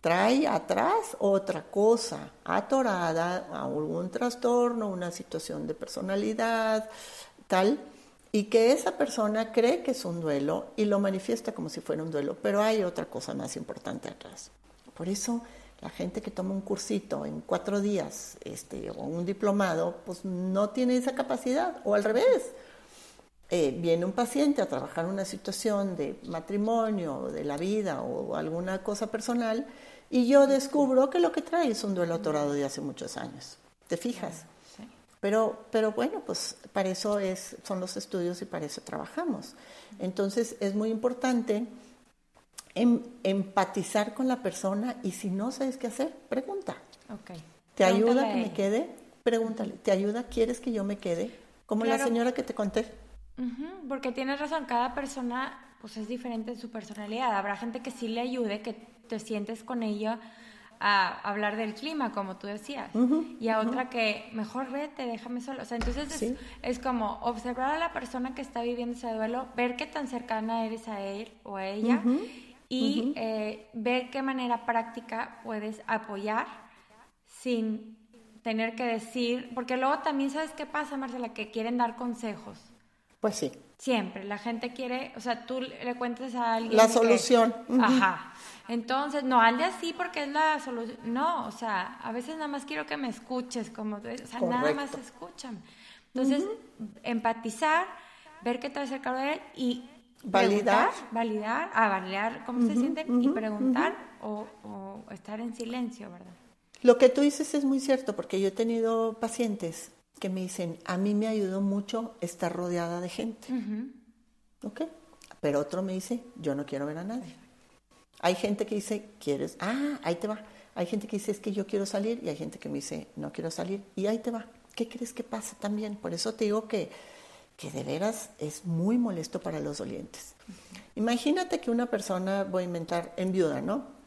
Trae atrás otra cosa, atorada, algún trastorno, una situación de personalidad, tal, y que esa persona cree que es un duelo y lo manifiesta como si fuera un duelo, pero hay otra cosa más importante atrás. Por eso la gente que toma un cursito en cuatro días este, o un diplomado, pues no tiene esa capacidad, o al revés. Eh, viene un paciente a trabajar una situación de matrimonio, de la vida o alguna cosa personal, y yo descubro que lo que trae es un duelo atorado de hace muchos años. ¿Te fijas? Pero, pero bueno, pues para eso es, son los estudios y para eso trabajamos. Entonces es muy importante em, empatizar con la persona y si no sabes qué hacer, pregunta. Okay. ¿Te ayuda que me quede? Pregúntale. ¿Te ayuda? ¿Quieres que yo me quede? Como la señora que te conté. porque tienes razón, cada persona pues es diferente en su personalidad. Habrá gente que sí le ayude, que te sientes con ella a hablar del clima, como tú decías, y a otra que mejor vete, déjame solo. O sea, entonces es, como observar a la persona que está viviendo ese duelo, ver qué tan cercana eres a él o a ella y eh, ver qué manera práctica puedes apoyar sin tener que decir, porque luego también sabes qué pasa, Marcela, que quieren dar consejos. Pues sí. Siempre, la gente quiere, o sea, tú le cuentes a alguien. La solución. Ajá. Entonces, no, hazle así porque es la solución. No, o sea, a veces nada más quiero que me escuches, como, o sea, nada más escúchame. Entonces, empatizar, ver qué te acerca a él y validar, validar, a validar cómo se siente y preguntar o, estar en silencio, ¿verdad? Lo que tú dices es muy cierto porque yo he tenido pacientes que me dicen, a mí me ayudó mucho estar rodeada de gente. ¿Ok? Pero otro me dice, yo no quiero ver a nadie. Hay gente que dice, ¿quieres? Ah, ahí te va. Hay gente que dice, es que yo quiero salir, y hay gente que me dice, no quiero salir, y ahí te va. ¿Qué crees que pasa también? Por eso te digo que, que de veras es muy molesto para los dolientes. Imagínate que una persona, voy a inventar, en viuda, ¿no?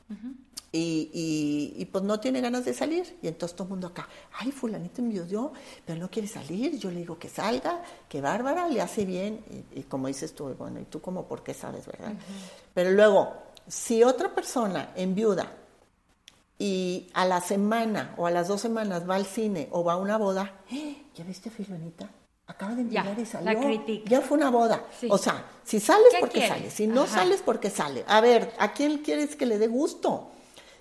y, y, pues no tiene ganas de salir. Y entonces todo el mundo acá, ay, fulanito enviudó, pero no quiere salir. Yo le digo que salga, que bárbara, le hace bien. Y, como dices tú, bueno, y tú como por qué sabes, ¿verdad? Pero luego, si otra persona enviuda y a la semana o a las dos semanas va al cine o va a una boda, ¡Eh! ¿ya viste a Filanita? Acaba de enviudar y salió. Ya fue una boda. O sea, si sales, porque sales. Si no sales, porque sale. A ver, ¿a quién quieres que le dé gusto?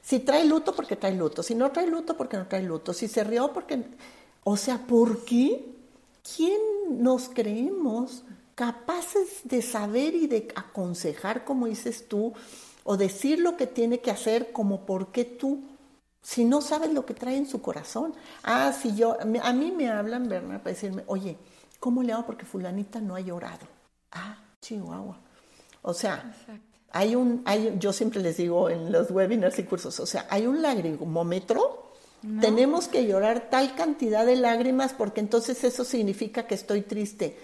Si trae luto, porque trae luto. Si no trae luto, porque no trae luto. Si se rió, porque... O sea, ¿por qué? ¿Quién nos creemos capaces de saber y de aconsejar, como dices tú, o decir lo que tiene que hacer como por qué tú, si no sabes lo que trae en su corazón. Ah, si yo, a mí me hablan, Bernard, para decirme, oye, ¿cómo le hago porque fulanita no ha llorado? Ah, Chihuahua. O sea, hay un, hay, yo siempre les digo en los webinars y cursos, o sea, hay un lagrimómetro, tenemos que llorar tal cantidad de lágrimas porque entonces eso significa que estoy triste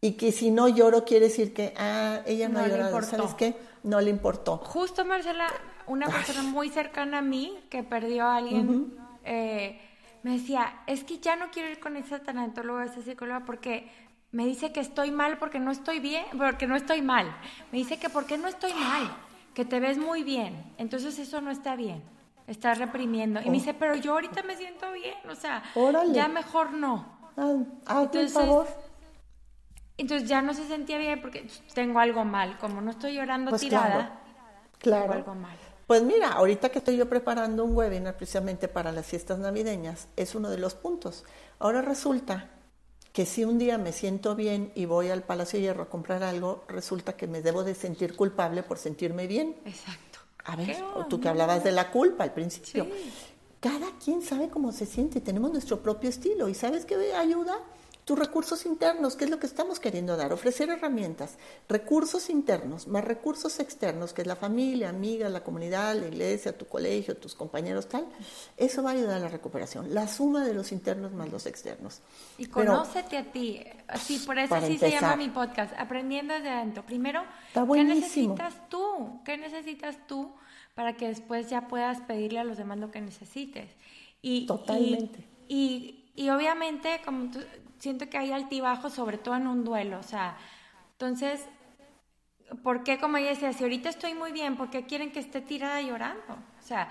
y que si no lloro quiere decir que, ah, ella no, ha llorado, ¿sabes qué? no le importó. Justo, Marcela, una persona muy cercana a mí que perdió a alguien, eh, me decía, es que ya no quiero ir con esa tanatóloga, esa psicóloga, porque me dice que estoy mal porque no estoy bien, porque no estoy mal. Me dice que porque no estoy mal, que te ves muy bien. Entonces eso no está bien. Estás reprimiendo. Y me dice, pero yo ahorita me siento bien, o sea, ya mejor no. Ah, ah por favor. Entonces ya no se sentía bien porque tengo algo mal, como no estoy llorando pues tirada, claro, tengo algo mal. Pues mira, ahorita que estoy yo preparando un webinar precisamente para las fiestas navideñas, es uno de los puntos. Ahora resulta que si un día me siento bien y voy al Palacio de Hierro a comprar algo, resulta que me debo de sentir culpable por sentirme bien. Exacto. A ver, tú que hablabas de la culpa al principio. Cada quien sabe cómo se siente, tenemos nuestro propio estilo y ¿sabes qué ayuda? Tus recursos internos, que es lo que estamos queriendo dar, ofrecer herramientas, recursos internos, más recursos externos, que es la familia, amigas, la comunidad, la iglesia, tu colegio, tus compañeros, tal, eso va a ayudar a la recuperación, la suma de los internos más los externos. Y conócete a ti, así por eso sí se llama mi podcast, aprendiendo desde adentro. Primero, ¿qué necesitas tú? ¿Qué necesitas tú para que después ya puedas pedirle a los demás lo que necesites? Y, Totalmente. y, y obviamente, como tú, siento que hay altibajos, sobre todo en un duelo, o sea, entonces, ¿por qué, como ella decía, si ahorita estoy muy bien, ¿por qué quieren que esté tirada llorando? O sea,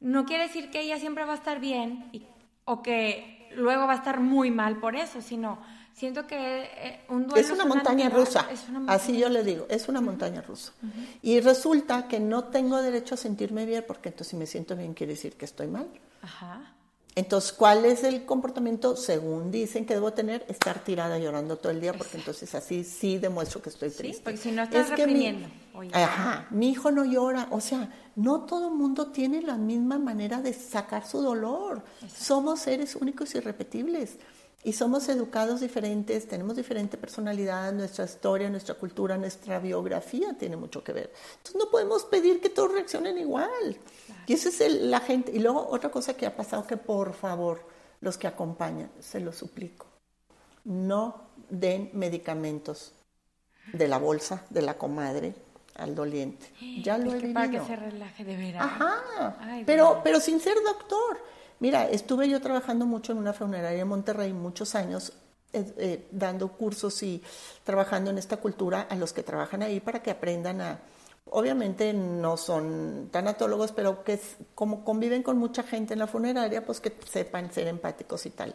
no quiere decir que ella siempre va a estar bien o que luego va a estar muy mal por eso, sino siento que eh, un duelo es una montaña rusa, así yo le digo, es una montaña rusa. Y resulta que no tengo derecho a sentirme bien porque entonces si me siento bien quiere decir que estoy mal. Ajá. Entonces, ¿cuál es el comportamiento, según dicen que debo tener? Estar tirada llorando todo el día, porque entonces así sí demuestro que estoy triste. Sí, porque si no estás reprimiendo. mi, ajá, mi hijo no llora. O sea, no todo el mundo tiene la misma manera de sacar su dolor. Somos seres únicos y irrepetibles y somos educados diferentes, tenemos diferente personalidad, nuestra historia, nuestra cultura, nuestra biografía tiene mucho que ver. Entonces no podemos pedir que todos reaccionen igual. Y esa es la gente. Y luego otra cosa que ha pasado, que por favor, los que acompañan, se lo suplico, no den medicamentos de la bolsa, de la comadre, al doliente. Ya lo he vivido. Para que se relaje de veras. Ajá. pero, pero sin ser doctor. Mira, estuve yo trabajando mucho en una funeraria en Monterrey muchos años, eh, eh, dando cursos y trabajando en esta cultura a los que trabajan ahí para que aprendan a, obviamente no son tanatólogos, pero que como conviven con mucha gente en la funeraria, pues que sepan ser empáticos y tal.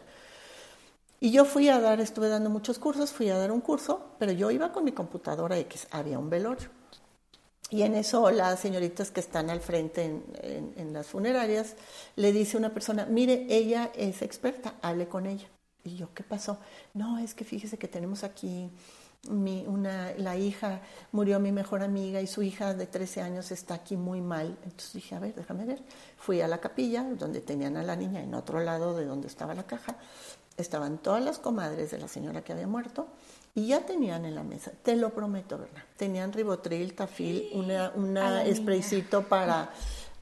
Y yo fui a dar, estuve dando muchos cursos, fui a dar un curso, pero yo iba con mi computadora X, había un velorio. Y en eso las señoritas que están al frente en, las funerarias le dice una persona, mire, ella es experta, hable con ella. Y yo, ¿qué pasó? No, es que fíjese que tenemos aquí mi, una, la hija, murió mi mejor amiga y su hija de 13 años está aquí muy mal. Entonces dije, a ver, déjame ver. Fui a la capilla donde tenían a la niña, en otro lado de donde estaba la caja. Estaban todas las comadres de la señora que había muerto y ya tenían en la mesa, te lo prometo, ¿verdad? Tenían ribotril, tafil, una, una spraycito para,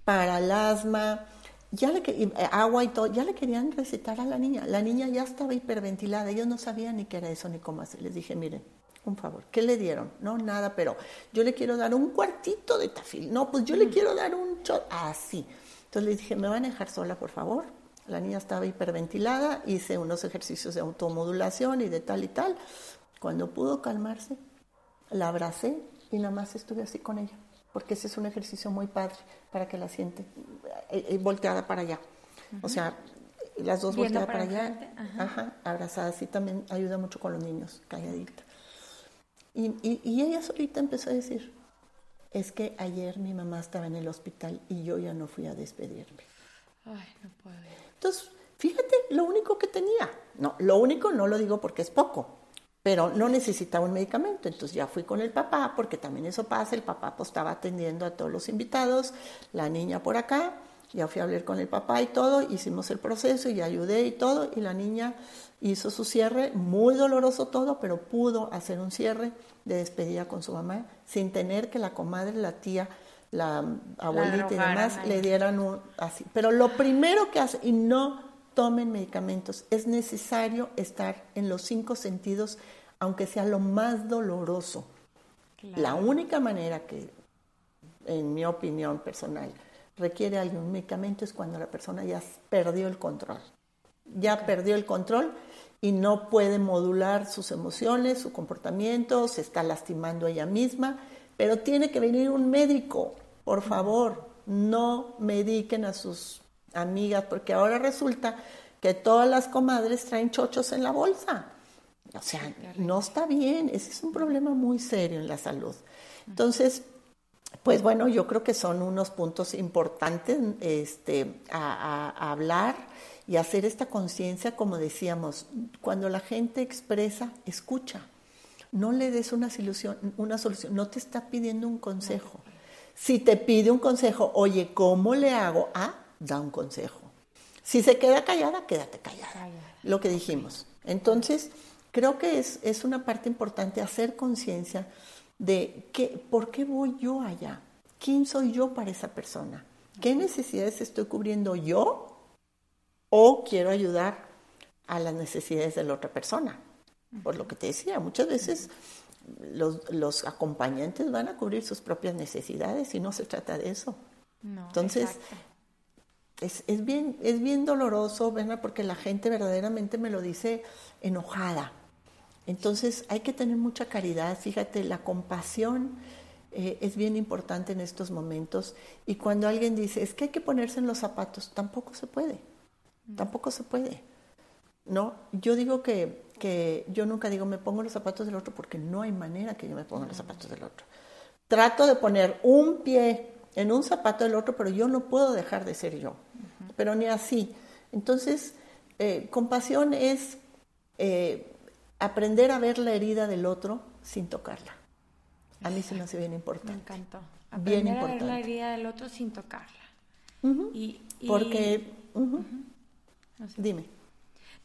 para el asma, ya le, eh, agua y todo, ya le querían recetar a la niña. La niña ya estaba hiperventilada, ellos no sabían ni qué era eso ni cómo hacer. Les dije, miren, un favor, ¿qué le dieron? No, nada, pero yo le quiero dar un cuartito de tafil. No, pues yo le mm. quiero dar un shot. Así. Entonces le dije, ¿me van a dejar sola, por favor? La niña estaba hiperventilada, hice unos ejercicios de automodulación y de tal y tal. Cuando pudo calmarse, la abracé y nada más estuve así con ella, porque ese es un ejercicio muy padre para que la siente eh, eh, volteada para allá. O sea, las dos volteadas para, allá, ajá. abrazada así también ayuda mucho con los niños, calladita. Y, y, y, ella solita empezó a decir, es que ayer mi mamá estaba en el hospital y yo ya no fui a despedirme. Ay, no puedo. Entonces, fíjate, lo único que tenía, no, lo único no lo digo porque es poco, pero no necesitaba un medicamento. Entonces ya fui con el papá, porque también eso pasa, el papá pues estaba atendiendo a todos los invitados, la niña por acá, ya fui a hablar con el papá y todo, hicimos el proceso y ayudé y todo, y la niña hizo su cierre, muy doloroso todo, pero pudo hacer un cierre de despedida con su mamá sin tener que la comadre, la tía, la abuelita y demás le dieran un así. Pero lo primero que hace, y no tomen medicamentos. Es necesario estar en los cinco sentidos, aunque sea lo más doloroso. La única manera que, en mi opinión personal, requiere algún medicamento es cuando la persona ya perdió el control. Ya perdió el control y no puede modular sus emociones, su comportamiento, se está lastimando ella misma, pero tiene que venir un médico, por favor, no mediquen a sus amigas, porque ahora resulta que todas las comadres traen chochos en la bolsa. O sea, no está bien, ese es un problema muy serio en la salud. Entonces, pues bueno, yo creo que son unos puntos importantes este, a, a hablar y hacer esta conciencia, como decíamos, cuando la gente expresa, escucha. No le des una solución, una solución, no te está pidiendo un consejo. Si te pide un consejo, oye, ¿cómo le hago? Ah, da un consejo. Si se queda callada, quédate callada. Lo que dijimos. Entonces, creo que es, es una parte importante hacer conciencia de que, por qué voy yo allá. ¿Quién soy yo para esa persona? ¿Qué necesidades estoy cubriendo yo o quiero ayudar a las necesidades de la otra persona. Por lo que te decía, muchas veces los, acompañantes van a cubrir sus propias necesidades y no se trata de eso. Entonces, es, bien, es bien doloroso, ¿verdad? Porque la gente verdaderamente me lo dice enojada. Entonces, hay que tener mucha caridad. Fíjate, la compasión eh, es bien importante en estos momentos. Y cuando alguien dice, es que hay que ponerse en los zapatos, tampoco se puede. Tampoco se puede. No, yo digo que, que, yo nunca digo me pongo los zapatos del otro porque no hay manera que yo me ponga los zapatos del otro. Trato de poner un pie en un zapato del otro, pero yo no puedo dejar de ser yo. Pero ni así. Entonces, eh, compasión es eh, aprender a ver la herida del otro sin tocarla. A mí se me hace bien importante. Me encantó. Aprender a ver la herida del otro sin tocarla. y, Porque... Dime.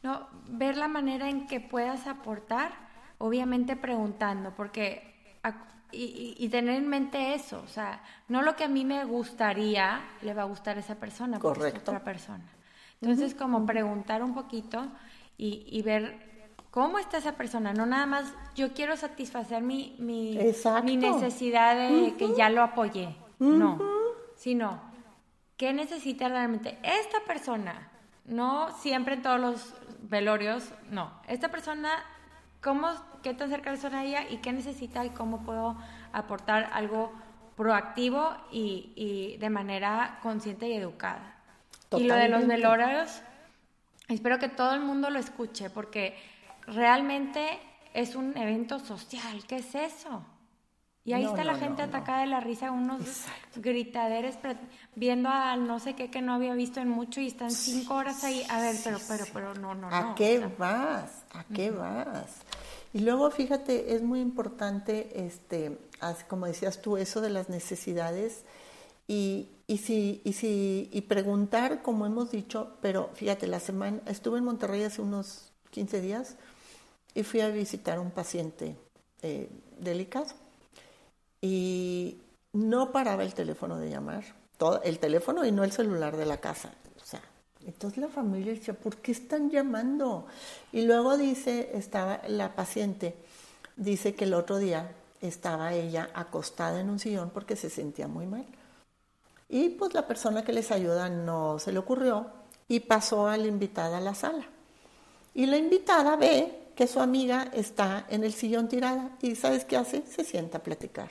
No, ver la manera en que puedas aportar, obviamente preguntando, porque y, tener en mente eso, o sea, no lo que a mí me gustaría le va a gustar a esa persona, porque es otra persona. Entonces, como preguntar un poquito y, ver cómo está esa persona, no nada más yo quiero satisfacer mi, mi, mi necesidad de que ya lo apoyé, no, sino qué necesita realmente esta persona no siempre en todos los velorios, no. Esta persona, ¿cómo, qué tan cerca son a ella y qué necesita y cómo puedo aportar algo proactivo y, de manera consciente y educada? Y lo de los velorios, espero que todo el mundo lo escuche porque realmente es un evento social. ¿Qué es eso? Y ahí está la gente atacada de la risa, unos gritaderes viendo al no sé qué que no había visto en mucho y están cinco horas ahí. A ver, pero, pero, pero no, no, ¿A qué vas? ¿A qué vas? Y luego, fíjate, es muy importante, este, como decías tú, eso de las necesidades y, y, si, y, si, y preguntar, como hemos dicho, pero fíjate, la semana, estuve en Monterrey hace unos 15 días y fui a visitar un paciente eh, delicado y no paraba el teléfono de llamar, todo, el teléfono y no el celular de la casa. Entonces la familia decía, ¿por qué están llamando? Y luego dice, estaba la paciente, dice que el otro día estaba ella acostada en un sillón porque se sentía muy mal. Y pues la persona que les ayuda no se le ocurrió y pasó a la invitada a la sala. Y la invitada ve que su amiga está en el sillón tirada y ¿sabes qué hace? Se sienta a platicar.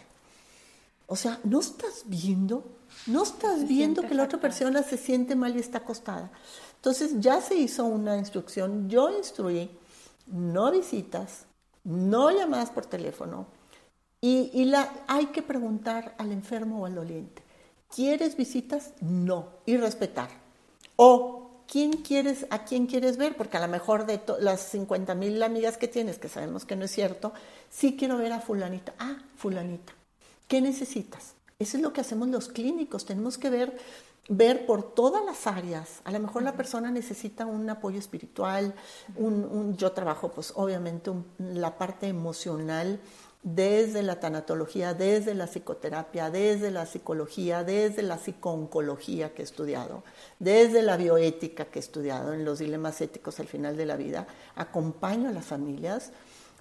O sea, ¿no estás viendo? ¿No estás viendo que la otra persona se siente mal y está acostada? Entonces ya se hizo una instrucción, yo instruí, no visitas, no llamadas por teléfono y, la, hay que preguntar al enfermo o al doliente, ¿quieres visitas? No, y respetar. O ¿quién quieres, a quién quieres ver? Porque a lo mejor de las 50 mil amigas que tienes, que sabemos que no es cierto, sí quiero ver a fulanita. Ah, fulanita. ¿Qué necesitas? Eso es lo que hacemos los clínicos. Tenemos que ver, ver por todas las áreas. A lo mejor la persona necesita un apoyo espiritual. Un, yo trabajo, pues, obviamente, la parte emocional desde la tanatología, desde la psicoterapia, desde la psicología, desde la psicooncología que he estudiado, desde la bioética que he estudiado en los dilemas éticos al final de la vida. Acompaño a las familias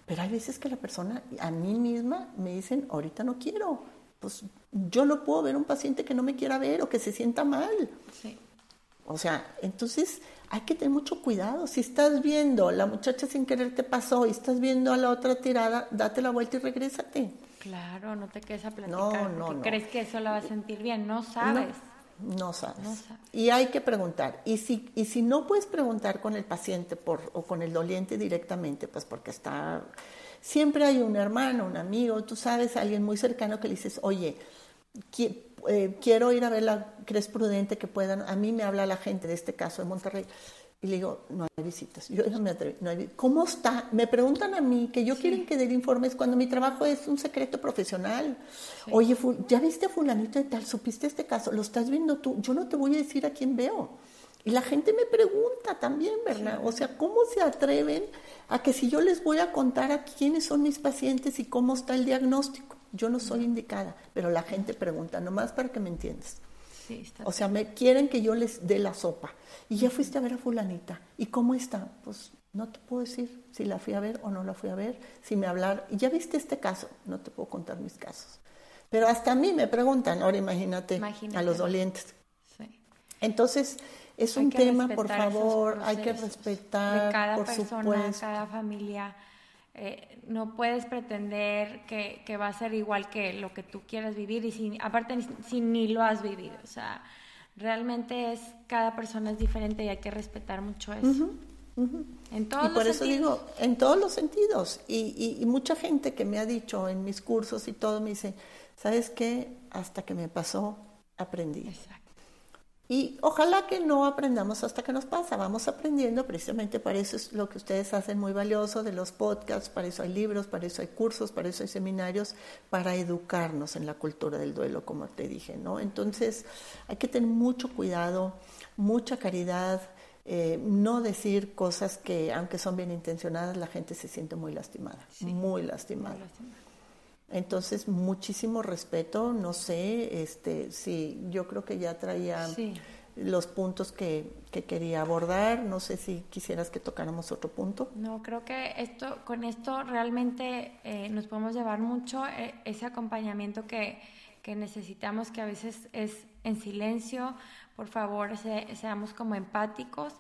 pero hay veces que la persona, a mí misma, me dicen, ahorita no quiero. Pues yo no puedo ver un paciente que no me quiera ver o que se sienta mal. Sí. O sea, entonces hay que tener mucho cuidado. Si estás viendo, la muchacha sin querer te pasó y estás viendo a la otra tirada, date la vuelta y regrésate. Claro, no te quedes a platicar. No, no, no. crees que eso la va a sentir bien, no sabes. No sabes. Y hay que preguntar. Y si, y si no puedes preguntar con el paciente por, o con el doliente directamente, pues porque está... Siempre hay un hermano, un amigo, tú sabes, alguien muy cercano que le dices, oye, eh, quiero ir a verla, ¿crees prudente que puedan? A mí me habla la gente de este caso de Monterrey. Y le digo, no hay visitas. Yo no me atrevo, no hay ¿Cómo está? Me preguntan a mí que yo quieren que dé informes cuando mi trabajo es un secreto profesional. Oye, ¿ya viste a fulanito de tal? ¿Supiste este caso? ¿Lo estás viendo tú? Yo no te voy a decir a quién veo. Y la gente me pregunta también, ¿verdad? O sea, ¿cómo se atreven a que si yo les voy a contar a quiénes son mis pacientes y cómo está el diagnóstico? Yo no soy indicada, pero la gente pregunta, nomás para que me entiendas. o sea, me quieren que yo les dé la sopa. Y ya fuiste a ver a fulanita. ¿Y cómo está? Pues no te puedo decir si la fui a ver o no la fui a ver, si me hablar. ¿Y ya viste este caso? No te puedo contar mis casos. Pero hasta a mí me preguntan, ahora imagínate, a los dolientes. Entonces, es un tema, por favor, hay que respetar, de cada por persona, supuesto. cada familia. Eh, no puedes pretender que, que, va a ser igual que lo que tú quieras vivir y si, aparte si ni lo has vivido. O sea, realmente es, cada persona es diferente y hay que respetar mucho eso. En todos y por eso digo, en todos los sentidos. Y, y, mucha gente que me ha dicho en mis cursos y todo, me dice, ¿sabes qué? Hasta que me pasó, aprendí. Exacto. Y ojalá que no aprendamos hasta que nos pasa, vamos aprendiendo, precisamente para eso es lo que ustedes hacen muy valioso de los podcasts, para eso hay libros, para eso hay cursos, para eso hay seminarios, para educarnos en la cultura del duelo, como te dije, ¿no? Entonces hay que tener mucho cuidado, mucha caridad, eh, no decir cosas que, aunque son bien intencionadas, la gente se siente muy lastimada, muy lastimada. Entonces, muchísimo respeto, no sé, este, sí, yo creo que ya traía los puntos que, que, quería abordar, no sé si quisieras que tocáramos otro punto. No, creo que esto, con esto realmente eh, nos podemos llevar mucho eh, ese acompañamiento que, que, necesitamos, que a veces es en silencio, por favor, seamos como empáticos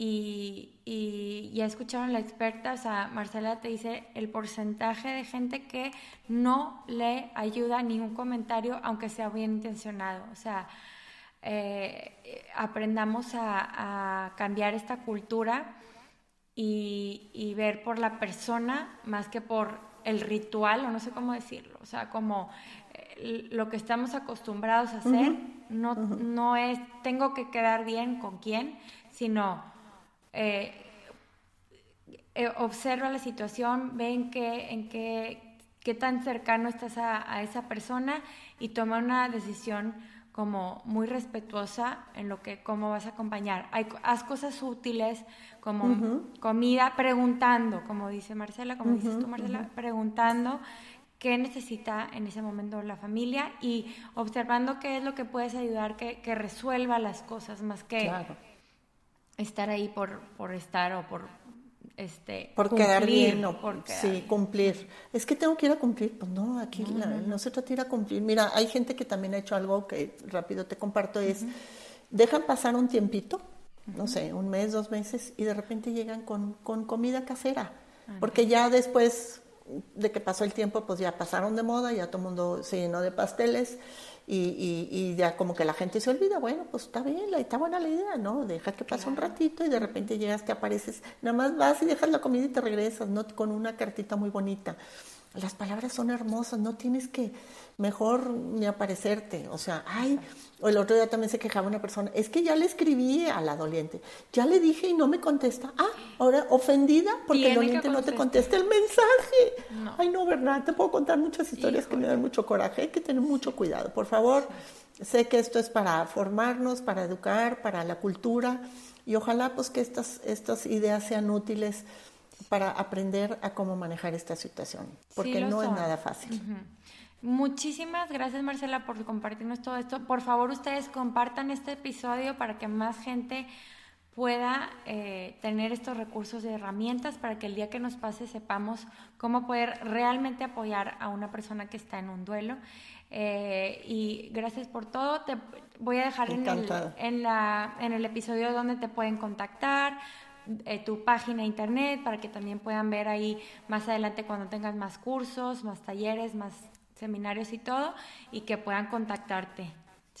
y, y, ya escucharon la experta, o sea, Marcela te dice el porcentaje de gente que no le ayuda ni un comentario, aunque sea bien intencionado. O sea, eh, aprendamos a, cambiar esta cultura y, y, ver por la persona más que por el ritual, o no sé cómo decirlo. O sea, como eh, lo que estamos acostumbrados a hacer no, no es tengo que quedar bien con quién, sino eh, eh, observa la situación, ve en qué, en qué, qué tan cercano estás a, esa persona y toma una decisión como muy respetuosa en lo que cómo vas a acompañar. Hay, haz cosas útiles como comida, preguntando, como dice Marcela, como dices tú Marcela, preguntando qué necesita en ese momento la familia y observando qué es lo que puedes ayudar que, que resuelva las cosas más que estar ahí por, por estar o por este por quedar bien o por sí cumplir. Es que tengo que ir a cumplir pues no aquí no, se trata de ir a cumplir. Mira hay gente que también ha hecho algo que rápido te comparto es dejan pasar un tiempito no sé un mes dos meses y de repente llegan con, con comida casera. Porque ya después de que pasó el tiempo pues ya pasaron de moda ya todo el mundo se llenó de pasteles y, y, ya como que la gente se olvida, bueno, pues está bien, está buena la idea, ¿no? Deja que pase un ratito y de repente llegas, te apareces, nada más vas y dejas la comida y te regresas, ¿no? Con una cartita muy bonita. Las palabras son hermosas, no tienes que mejor ni aparecerte. O sea, ay, o el otro día también se quejaba una persona, es que ya le escribí a la doliente, ya le dije y no me contesta. Ah, ahora ofendida porque el doliente no te contesta el mensaje. Ay, no, ¿verdad? Te puedo contar muchas historias que me dan mucho coraje. Hay que tener mucho cuidado. Por favor, sé que esto es para formarnos, para educar, para la cultura y ojalá pues que estas, estas ideas sean útiles para aprender a cómo manejar esta situación, porque no es nada fácil. Muchísimas gracias Marcela por compartirnos todo esto. Por favor ustedes compartan este episodio para que más gente pueda eh, tener estos recursos y herramientas para que el día que nos pase sepamos cómo poder realmente apoyar a una persona que está en un duelo. Eh, y gracias por todo. Te voy a dejar en el, en, la, en el episodio donde te pueden contactar, eh, tu página internet para que también puedan ver ahí más adelante cuando tengas más cursos, más talleres, más seminarios y todo, y que puedan contactarte.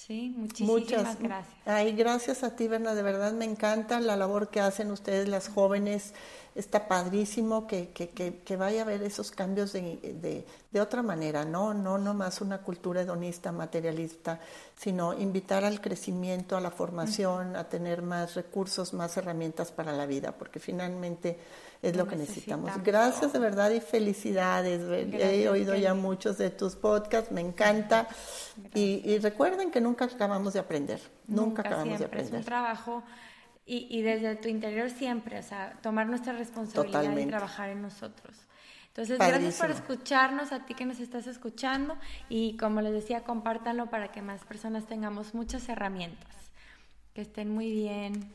Sí, muchísimas gracias. Ay, gracias a ti, Berna, de verdad me encanta la labor que hacen ustedes, las jóvenes, está padrísimo que, que, que, vaya a haber esos cambios de, de, otra manera, ¿no? No nomás una cultura hedonista, materialista, sino invitar al crecimiento, a la formación, a tener más recursos, más herramientas para la vida, porque finalmente es lo, que necesitamos. Gracias de verdad y felicidades. He oído ya muchos de tus podcasts, me encanta. Y, recuerden que nunca acabamos de aprender, nunca, acabamos de aprender. Es un trabajo y, y, desde tu interior siempre, o sea, tomar nuestra responsabilidad y trabajar en nosotros. Entonces, gracias por escucharnos, a ti que nos estás escuchando y como les decía, compártanlo para que más personas tengamos muchas herramientas. Que estén muy bien.